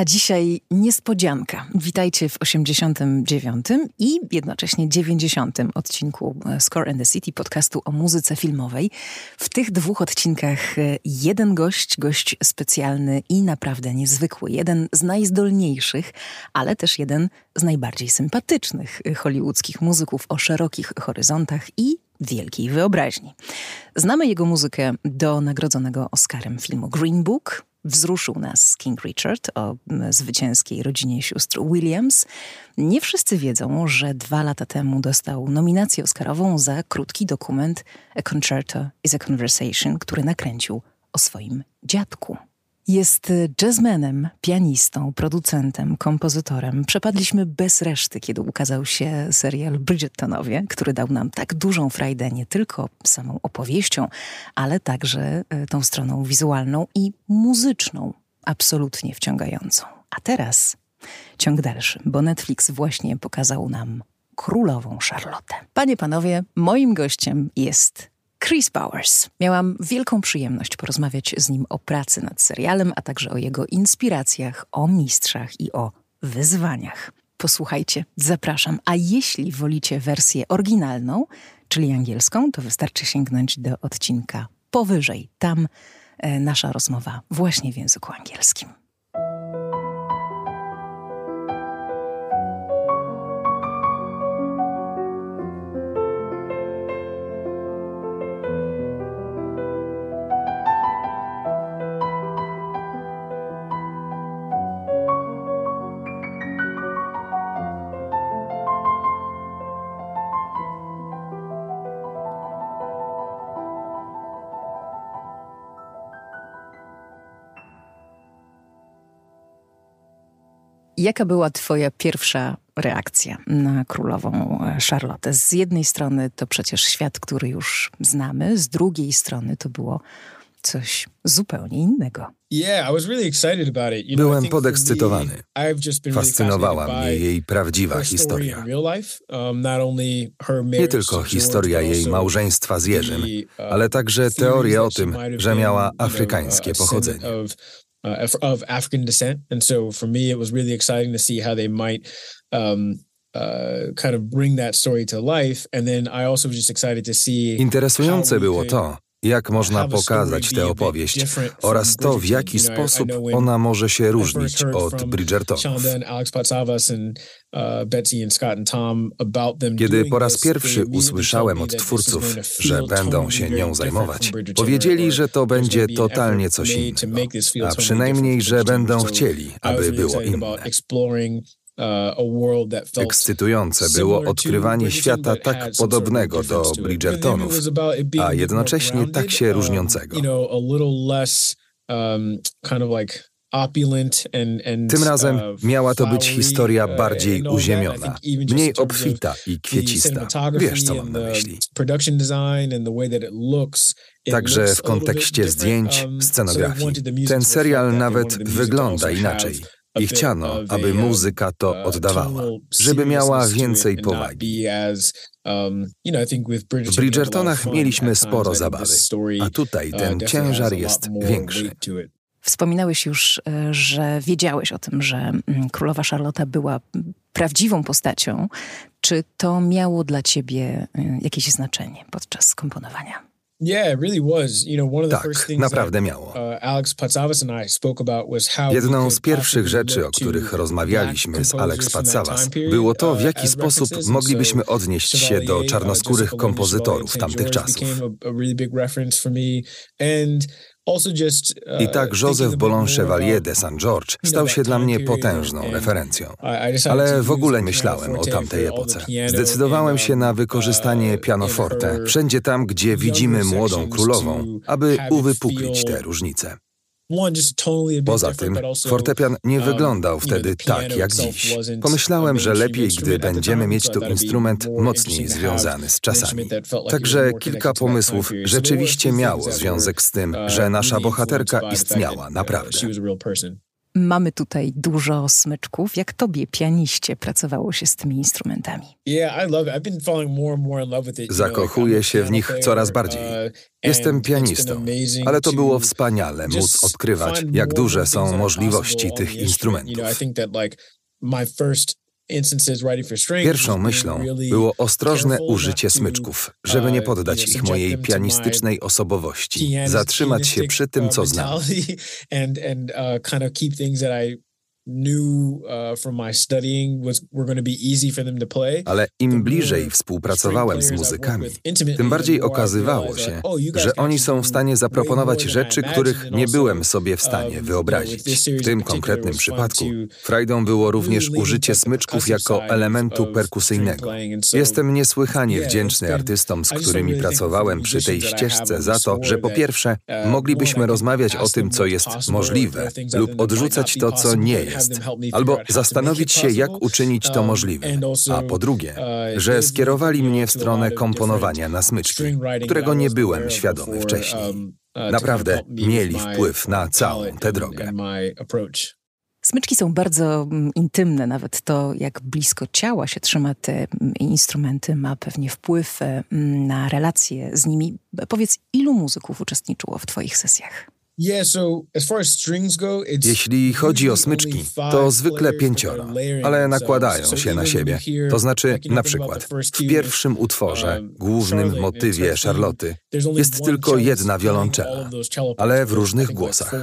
A dzisiaj niespodzianka. Witajcie w 89 i jednocześnie 90 odcinku e, Score and the City podcastu o muzyce filmowej. W tych dwóch odcinkach e, jeden gość, gość specjalny i naprawdę niezwykły. Jeden z najzdolniejszych, ale też jeden z najbardziej sympatycznych e, hollywoodzkich muzyków o szerokich horyzontach i wielkiej wyobraźni. Znamy jego muzykę do nagrodzonego Oscarem filmu Green Book, wzruszył nas King Richard o zwycięskiej rodzinie sióstr Williams. Nie wszyscy wiedzą, że dwa lata temu dostał nominację Oscarową za krótki dokument A Concerto is a Conversation, który nakręcił o swoim dziadku. Jest jazzmenem, pianistą, producentem, kompozytorem. Przepadliśmy bez reszty, kiedy ukazał się serial Bridgertonowie, który dał nam tak dużą frajdę nie tylko samą opowieścią, ale także e, tą stroną wizualną i muzyczną, absolutnie wciągającą. A teraz ciąg dalszy, bo Netflix właśnie pokazał nam królową Charlotte. Panie, panowie, moim gościem jest Chris Bowers. Miałam wielką przyjemność porozmawiać z nim o pracy nad serialem, a także o jego inspiracjach, o mistrzach i o wyzwaniach. Posłuchajcie, zapraszam. A jeśli wolicie wersję oryginalną, czyli angielską, to wystarczy sięgnąć do odcinka powyżej. Tam e, nasza rozmowa właśnie w języku angielskim. Jaka była Twoja pierwsza reakcja na królową Charlotte? Z jednej strony to przecież świat, który już znamy, z drugiej strony to było coś zupełnie innego. Byłem podekscytowany. Fascynowała mnie jej prawdziwa historia. Um, Nie tylko historia jej małżeństwa z Jerzym, uh, ale także teorie o tym, że miała afrykańskie pochodzenie uh, of African descent, and so for me, it was really exciting to see how they might um, uh, kind of bring that story to life. And then I also was just excited to see. Interesujące było to, jak można pokazać tę opowieść oraz to, w jaki sposób ona może się różnić od Bridgertonów. Uh, Kiedy po raz pierwszy usłyszałem od twórców, że będą się nią zajmować, powiedzieli, że to będzie totalnie coś innego, a przynajmniej, że będą chcieli, aby było inne. Ekscytujące było odkrywanie świata tak podobnego do Bridgertonów, a jednocześnie tak się różniącego. Um, Tym razem uh, miała to być historia uh, bardziej uziemiona, mniej obfita i kwiecista. Wiesz, co mam na myśli. Także w kontekście zdjęć, um, scenografii. Ten serial nawet wygląda inaczej. I chciano, aby muzyka to uh, oddawała, żeby miała więcej powagi. Um, w Bridgertonach mieliśmy sporo zabawy, a tutaj uh, ten ciężar jest większy. Wspominałeś już, e, że wiedziałeś o tym, że mm, królowa Charlotta była prawdziwą postacią. Czy to miało dla ciebie e, jakieś znaczenie podczas komponowania? Tak, naprawdę miało. Uh, Jedną z pierwszych rzeczy, o których rozmawialiśmy z Alex Patsavas, było to, w uh, jaki sposób moglibyśmy odnieść się do czarnoskórych kompozytorów tamtych czasów. I tak Joseph Bollon Chevalier de Saint George stał się dla mnie potężną referencją. Ale w ogóle myślałem o tamtej epoce. Zdecydowałem się na wykorzystanie uh, pianoforte wszędzie tam, gdzie widzimy młodą królową, aby uwypuklić te różnice. Poza tym fortepian nie um, wyglądał wtedy tak jak dziś. Pomyślałem, że lepiej, gdy będziemy mieć tu instrument mocniej związany z czasami. Także kilka pomysłów rzeczywiście miało związek z tym, uh, że nasza bohaterka istniała naprawdę. Mamy tutaj dużo smyczków. Jak tobie, pianiście, pracowało się z tymi instrumentami? Zakochuję się w nich coraz bardziej. Uh, Jestem pianistą, ale to było wspaniale móc odkrywać, jak duże są możliwości tych instrumentów. Pierwszą myślą było ostrożne użycie smyczków, żeby nie uh, poddać ich mojej pianistycznej osobowości, zatrzymać się przy tym, co znam. Ale im bliżej współpracowałem z muzykami, tym bardziej okazywało się, oh, że oni są w stanie zaproponować rzeczy, których nie byłem sobie w stanie um, wyobrazić. W tym konkretnym przypadku frajdą było również użycie smyczków jako elementu perkusyjnego. Jestem niesłychanie wdzięczny artystom, z którymi pracowałem przy tej ścieżce za to, że po pierwsze uh, moglibyśmy rozmawiać o tym, co jest możliwe lub odrzucać to, co nie jest, albo zastanowić się, jak uczynić to um, możliwe. A po drugie, uh, że skierowali mnie w stronę komponowania na smyczki, którego nie byłem świadomy wcześniej. Um, uh, Naprawdę mieli wpływ na całą tę drogę. Smyczki są bardzo mm, intymne, nawet to, jak blisko ciała się trzyma te mm, instrumenty, ma pewnie wpływ e, mm, na relacje z nimi. Powiedz, ilu muzyków uczestniczyło w Twoich sesjach? Jeśli chodzi o smyczki, to zwykle pięcioro, ale nakładają się na siebie. To znaczy, na przykład, w pierwszym utworze, głównym motywie Charloty, jest tylko jedna wiolonczela, ale w różnych głosach.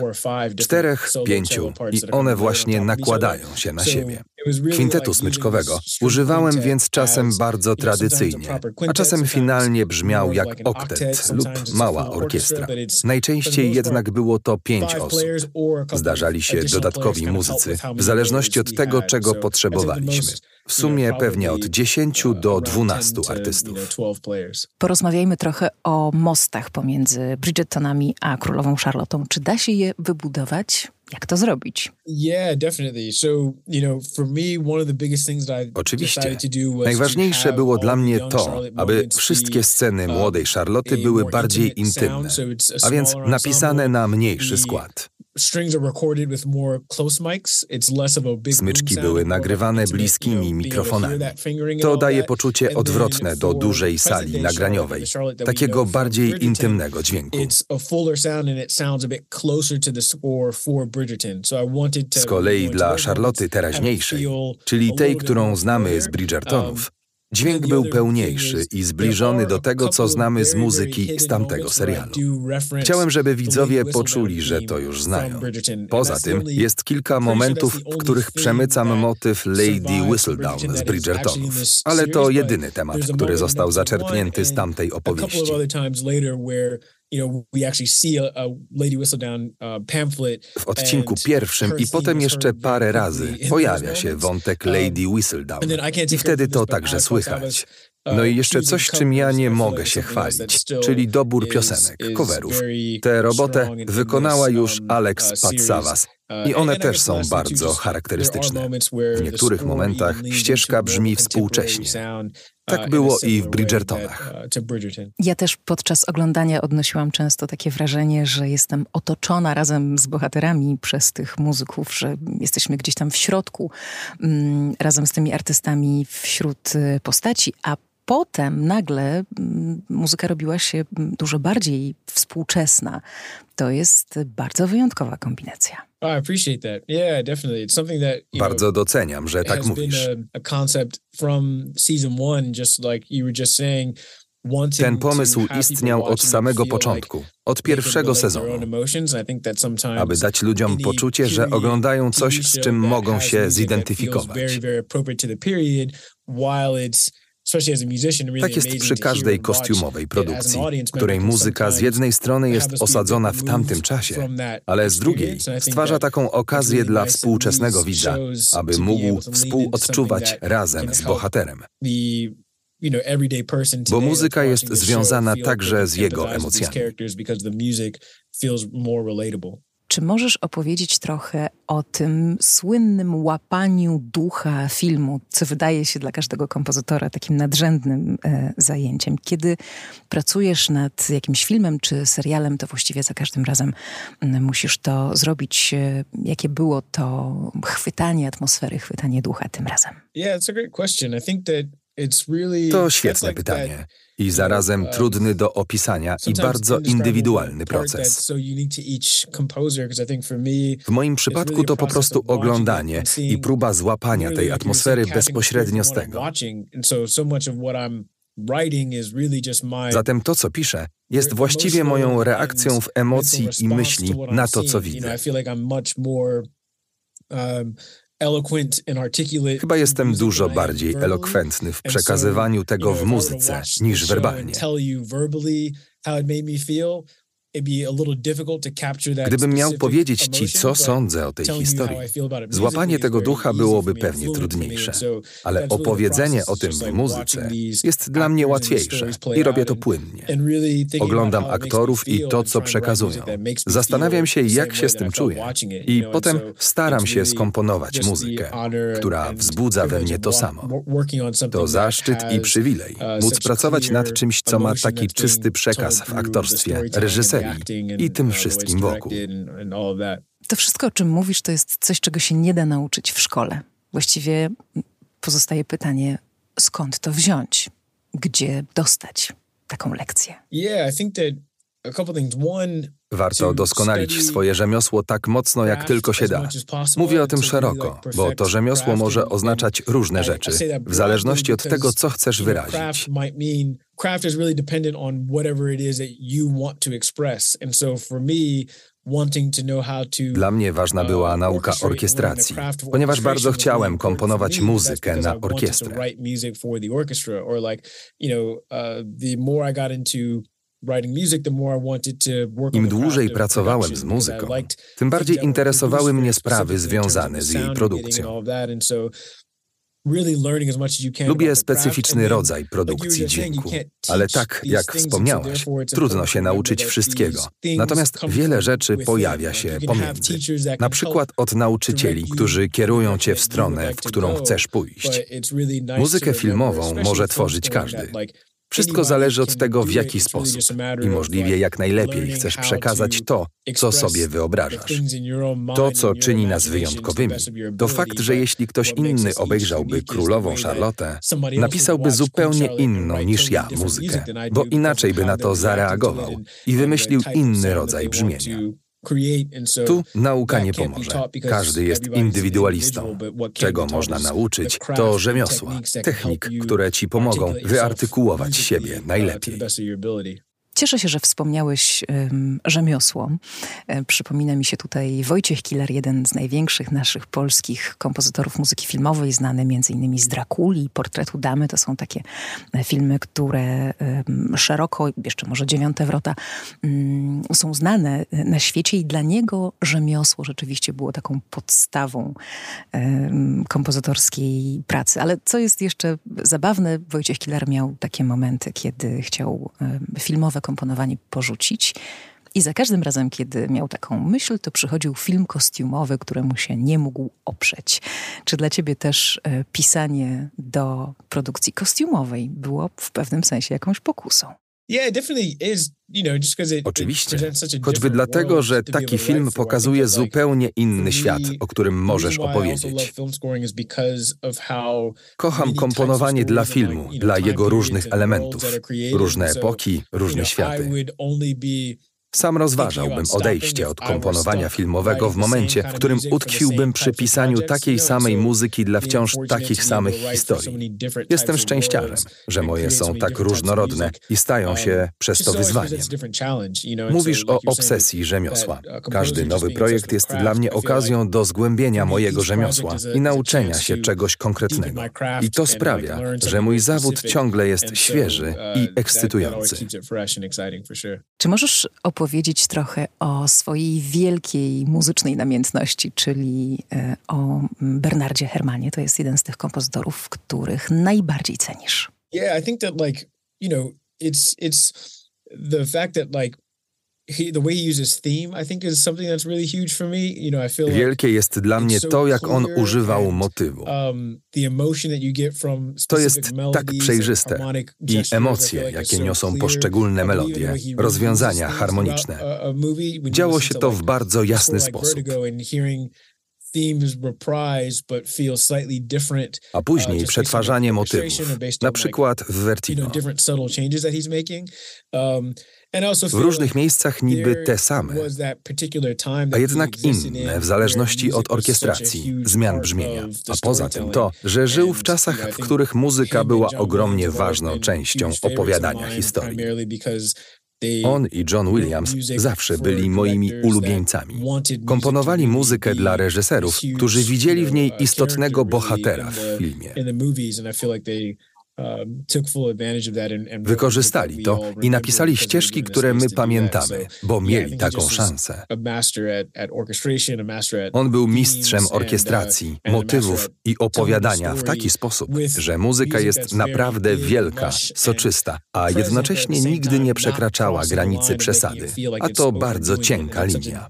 Czterech, pięciu i one właśnie nakładają się na siebie. Kwintetu smyczkowego używałem więc czasem bardzo tradycyjnie, a czasem finalnie brzmiał jak oktet lub mała orkiestra. Najczęściej jednak było to pięć osób. Zdarzali się dodatkowi muzycy, w zależności od tego, czego potrzebowaliśmy. W sumie pewnie od 10 do 12 artystów. Porozmawiajmy trochę o mostach pomiędzy Bridgertonami a królową Charlottą. Czy da się je wybudować? Jak to zrobić? Oczywiście. Najważniejsze było dla mnie to, aby wszystkie sceny uh, młodej Charloty były bardziej intymne, a więc napisane na mniejszy skład. Smyczki były nagrywane bliskimi mikrofonami. To daje poczucie odwrotne do dużej sali nagraniowej, takiego bardziej intymnego dźwięku. Z kolei dla Charloty teraźniejszej, czyli tej, którą znamy z Bridgertonów, um, Dźwięk był pełniejszy i zbliżony do tego, co znamy z muzyki z tamtego serialu. Chciałem, żeby widzowie poczuli, że to już znają. Poza tym jest kilka momentów, w których przemycam motyw Lady Whistledown z Bridgertonów, ale to jedyny temat, który został zaczerpnięty z tamtej opowieści. W odcinku pierwszym i potem jeszcze parę razy pojawia się wątek um, Lady Whistledown. i wtedy to także słychać. Uh, no i jeszcze coś, czym ja nie mogę się chwalić, czyli dobór piosenek, coverów. Tę robotę wykonała już um, Alex uh, Patsavas i one też są bardzo charakterystyczne. W niektórych momentach ścieżka brzmi współcześnie. Tak było i w Bridgertonach. Ja też podczas oglądania odnosiłam często takie wrażenie, że jestem otoczona razem z bohaterami przez tych muzyków, że jesteśmy gdzieś tam w środku, mm, razem z tymi artystami wśród y, postaci, a potem nagle mm, muzyka robiła się dużo bardziej współczesna. To jest bardzo wyjątkowa kombinacja. Bardzo doceniam, że tak mówisz. Ten pomysł istniał od samego początku, od pierwszego sezonu, aby dać ludziom poczucie, że oglądają coś, z czym mogą się zidentyfikować. Tak jest przy każdej kostiumowej produkcji, której muzyka z jednej strony jest osadzona w tamtym czasie, ale z drugiej stwarza taką okazję dla współczesnego widza, aby mógł współodczuwać razem z bohaterem. Bo muzyka jest związana także z jego emocjami. Czy możesz opowiedzieć trochę o tym słynnym łapaniu ducha filmu, co wydaje się dla każdego kompozytora takim nadrzędnym e, zajęciem? Kiedy pracujesz nad jakimś filmem czy serialem, to właściwie za każdym razem musisz to zrobić. E, jakie było to chwytanie atmosfery, chwytanie ducha tym razem? Yeah, it's a great question. I think that to świetne pytanie i zarazem um, trudny do opisania i bardzo indywidualny proces. W moim przypadku to po prostu oglądanie i próba złapania tej atmosfery bezpośrednio z tego. Zatem to, co piszę, jest właściwie moją reakcją w emocji i myśli na to, co widzę. Chyba jestem dużo bardziej elokwentny w przekazywaniu tego w muzyce niż werbalnie. Gdybym miał powiedzieć Ci, co sądzę o tej historii, złapanie tego ducha byłoby pewnie trudniejsze, ale opowiedzenie o tym w muzyce jest dla mnie łatwiejsze i robię to płynnie. Oglądam aktorów i to, co przekazują. Zastanawiam się, jak się z tym czuję i potem staram się skomponować muzykę, która wzbudza we mnie to samo. To zaszczyt i przywilej móc pracować nad czymś, co ma taki czysty przekaz w aktorstwie, i tym wszystkim wokół. To wszystko, o czym mówisz, to jest coś, czego się nie da nauczyć w szkole. Właściwie pozostaje pytanie, skąd to wziąć? Gdzie dostać taką lekcję? Yeah, I think that a couple things. One, Warto doskonalić swoje rzemiosło tak mocno, jak tylko się da. Mówię o tym szeroko, bo to rzemiosło może oznaczać różne rzeczy, w zależności od tego, co chcesz wyrazić. Craft is really dependent on whatever it is that you want to express. And so for me, dla mnie ważna uh, była nauka orkiestracji, ponieważ bardzo chciałem komponować muzykę na orkiestrę. Im dłużej pracowałem z muzyką, tym bardziej interesowały mnie sprawy związane z jej produkcją. Lubię specyficzny rodzaj produkcji dźwięku, ale tak jak wspomniałaś, trudno się nauczyć wszystkiego. Natomiast wiele rzeczy pojawia się pomiędzy. Na przykład od nauczycieli, którzy kierują cię w stronę, w którą chcesz pójść. Muzykę filmową może tworzyć każdy. Wszystko zależy od tego, w jaki sposób i możliwie jak najlepiej chcesz przekazać to, co sobie wyobrażasz. To, co czyni nas wyjątkowymi, to fakt, że jeśli ktoś inny obejrzałby królową Charlotte, napisałby zupełnie inną niż ja muzykę, bo inaczej by na to zareagował i wymyślił inny rodzaj brzmienia. Tu nauka nie pomoże. Każdy jest indywidualistą. Czego można nauczyć, to rzemiosła, technik, które ci pomogą wyartykułować siebie najlepiej. Cieszę się, że wspomniałeś rzemiosło. E, przypomina mi się tutaj Wojciech Killer, jeden z największych naszych polskich kompozytorów muzyki filmowej, znany m.in. z Drakuli Portretu Damy. To są takie e, filmy, które szeroko, jeszcze może Dziewiąte Wrota, um, są znane na świecie i dla niego rzemiosło rzeczywiście było taką podstawą kompozytorskiej pracy. Ale co jest jeszcze zabawne, Wojciech Killer miał takie momenty, kiedy chciał filmowe komponowanie porzucić. I za każdym razem, kiedy miał taką myśl, to przychodził film kostiumowy, któremu się nie mógł oprzeć. Czy dla ciebie też e, pisanie do produkcji kostiumowej było w pewnym sensie jakąś pokusą? Oczywiście, choćby dlatego, że taki film pokazuje zupełnie inny świat, o którym możesz opowiedzieć. Kocham komponowanie dla filmu, dla jego różnych elementów, różne epoki, różne światy. Sam rozważałbym odejście od komponowania filmowego w momencie, w którym utkwiłbym przy pisaniu takiej samej muzyki dla wciąż takich samych historii. Jestem szczęściarzem, że moje są tak różnorodne i stają się przez to wyzwaniem. Mówisz o obsesji rzemiosła. Każdy nowy projekt jest dla mnie okazją do zgłębienia mojego rzemiosła i nauczenia się czegoś konkretnego. I to sprawia, że mój zawód ciągle jest świeży i ekscytujący. Czy możesz opowiedzieć trochę o swojej wielkiej muzycznej namiętności, czyli e, o Bernardzie Hermanie. To jest jeden z tych kompozytorów, których najbardziej cenisz. Yeah, I think that like, you know, it's it's the fact that like Wielkie jest dla mnie to, jak on używał motywu. Um, to jest tak przejrzyste i emocje, jakie niosą poszczególne melodie, rozwiązania harmoniczne. Działo się to w bardzo jasny sposób. A później uh, przetwarzanie motywów, na przykład w Vertigo. W różnych miejscach niby te same, a jednak inne w zależności od orkiestracji, zmian brzmienia. A poza tym to, że żył w czasach, w których muzyka była ogromnie ważną częścią opowiadania historii. On i John Williams zawsze byli moimi ulubieńcami. Komponowali muzykę dla reżyserów, którzy widzieli w niej istotnego bohatera w filmie. Um, Wykorzystali to i napisali ścieżki, które my pamiętamy, bo mieli taką szansę. On był mistrzem orkiestracji, motywów i opowiadania w taki sposób, że muzyka jest naprawdę wielka, soczysta, a jednocześnie nigdy nie przekraczała granicy przesady, a to bardzo cienka linia.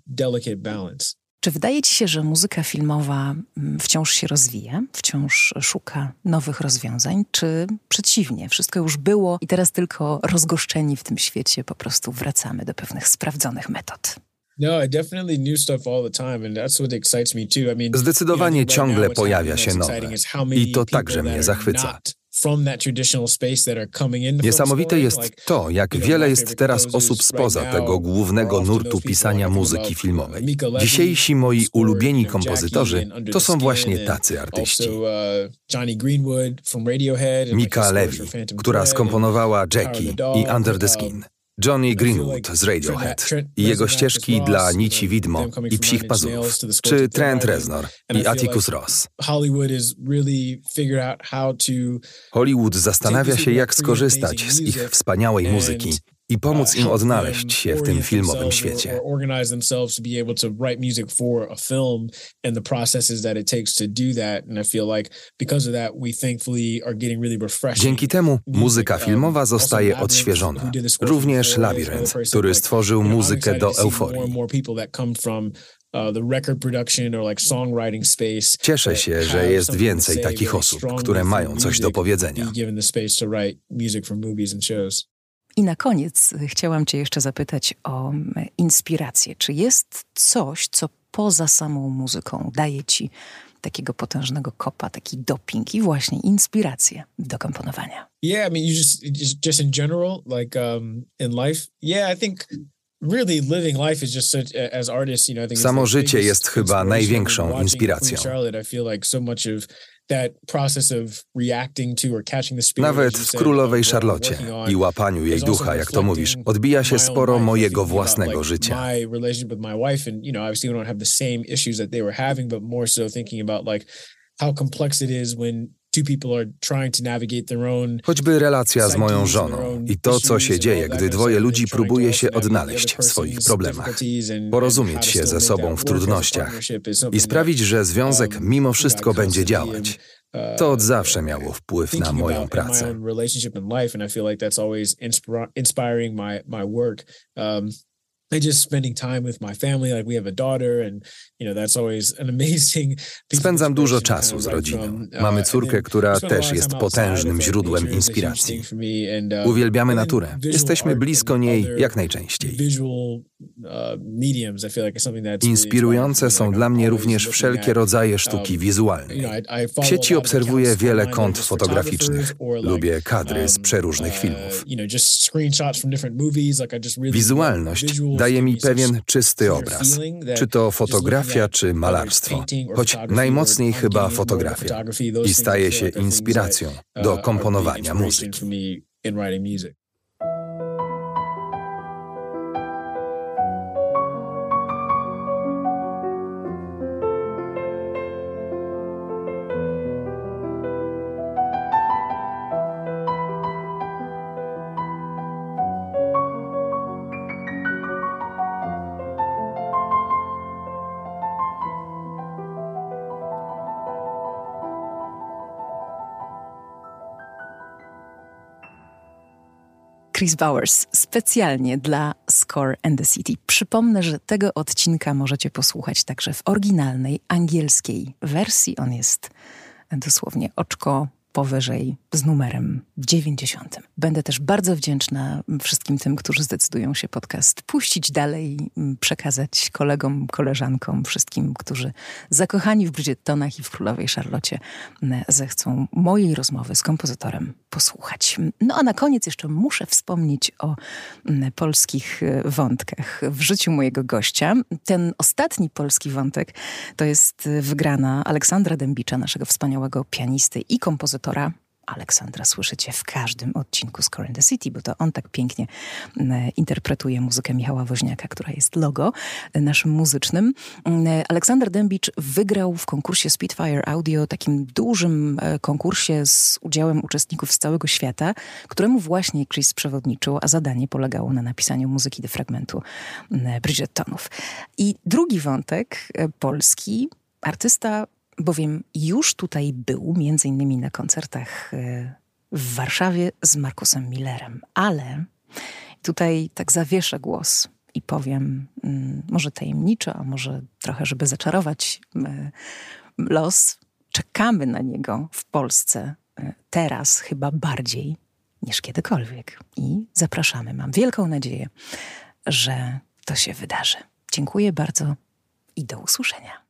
Czy wydaje ci się, że muzyka filmowa mm, wciąż się rozwija, wciąż szuka nowych rozwiązań, czy przeciwnie, wszystko już było i teraz tylko rozgoszczeni w tym świecie po prostu wracamy do pewnych sprawdzonych metod? Zdecydowanie ciągle pojawia się nowe i to także mnie zachwyca. Niesamowite jest to, jak wiele jest teraz osób spoza tego głównego nurtu pisania muzyki filmowej. Dzisiejsi moi ulubieni kompozytorzy to są właśnie tacy artyści. Uh, Mika Levy, która skomponowała Jackie i Under the Skin. Johnny Greenwood z Radiohead i jego ścieżki dla Nici Widmo i Psich Pazurów, czy Trent Reznor i Atticus Ross. Hollywood zastanawia się, jak skorzystać z ich wspaniałej muzyki i pomóc im odnaleźć się w tym filmowym świecie. Dzięki temu muzyka filmowa zostaje odświeżona. Również Labirynt, który stworzył muzykę do euforii. Cieszę się, że jest więcej takich osób, które mają coś do powiedzenia. I na koniec chciałam Cię jeszcze zapytać o inspirację. Czy jest coś, co poza samą muzyką daje Ci takiego potężnego kopa, taki doping i właśnie inspirację do komponowania? Yeah, I mean, you just, just in general, like um, in life, yeah, I think Samo życie jest chyba największą inspiracją. Nawet w królowej Charlotte i łapaniu jej ducha, jak to mówisz, odbija się sporo mojego własnego życia. how complex it is when Choćby relacja z moją żoną i to, co się dzieje, gdy dwoje ludzi próbuje się odnaleźć w swoich problemach, porozumieć się ze sobą w trudnościach i sprawić, że związek um, mimo wszystko będzie działać. To od zawsze miało wpływ na moją pracę. Spędzam dużo czasu z rodziną. Uh, Mamy córkę, która też jest potężnym źródłem inspiracji. Uh, Uwielbiamy naturę. Jesteśmy blisko niej jak najczęściej. Uh, Inspirujące są dla mnie również wszelkie rodzaje um, sztuki wizualnej. W sieci obserwuję wiele kont fotograficznych. Lubię kadry z um, przeróżnych filmów. Wizualność daje mi pewien czysty obraz, czy to fotografia, czy malarstwo, choć najmocniej chyba fotografia. i staje się inspiracją do komponowania muzyki. Chris Bowers specjalnie dla Score and the City. Przypomnę, że tego odcinka możecie posłuchać także w oryginalnej angielskiej wersji. On jest dosłownie oczko powyżej z numerem 90. Będę też bardzo wdzięczna wszystkim tym, którzy zdecydują się podcast puścić dalej, przekazać kolegom, koleżankom, wszystkim, którzy zakochani w Bridgettonach i w Królowej Charlocie zechcą mojej rozmowy z kompozytorem posłuchać. No a na koniec jeszcze muszę wspomnieć o polskich e, wątkach w życiu mojego gościa. Ten ostatni polski wątek to jest wygrana Aleksandra Dębicza, naszego wspaniałego pianisty i kompozytora Aleksandra słyszycie w każdym odcinku Score in the City, bo to on tak pięknie mm, interpretuje muzykę Michała Woźniaka, która jest logo e, naszym muzycznym. Mm, Aleksander Dębicz wygrał w konkursie Spitfire Audio, takim dużym e, konkursie z udziałem uczestników z całego świata, któremu właśnie Chris przewodniczył, a zadanie polegało na napisaniu muzyki do fragmentu mm, Bridgettonów. I drugi wątek e, polski, artysta bowiem już tutaj był, między innymi na koncertach e, w Warszawie z Markusem Millerem, ale tutaj tak zawieszę głos i powiem, mm, może tajemniczo, a może trochę, żeby zaczarować e, los, czekamy na niego w Polsce e, teraz chyba bardziej niż kiedykolwiek. I zapraszamy. Mam wielką nadzieję, że to się wydarzy. Dziękuję bardzo i do usłyszenia.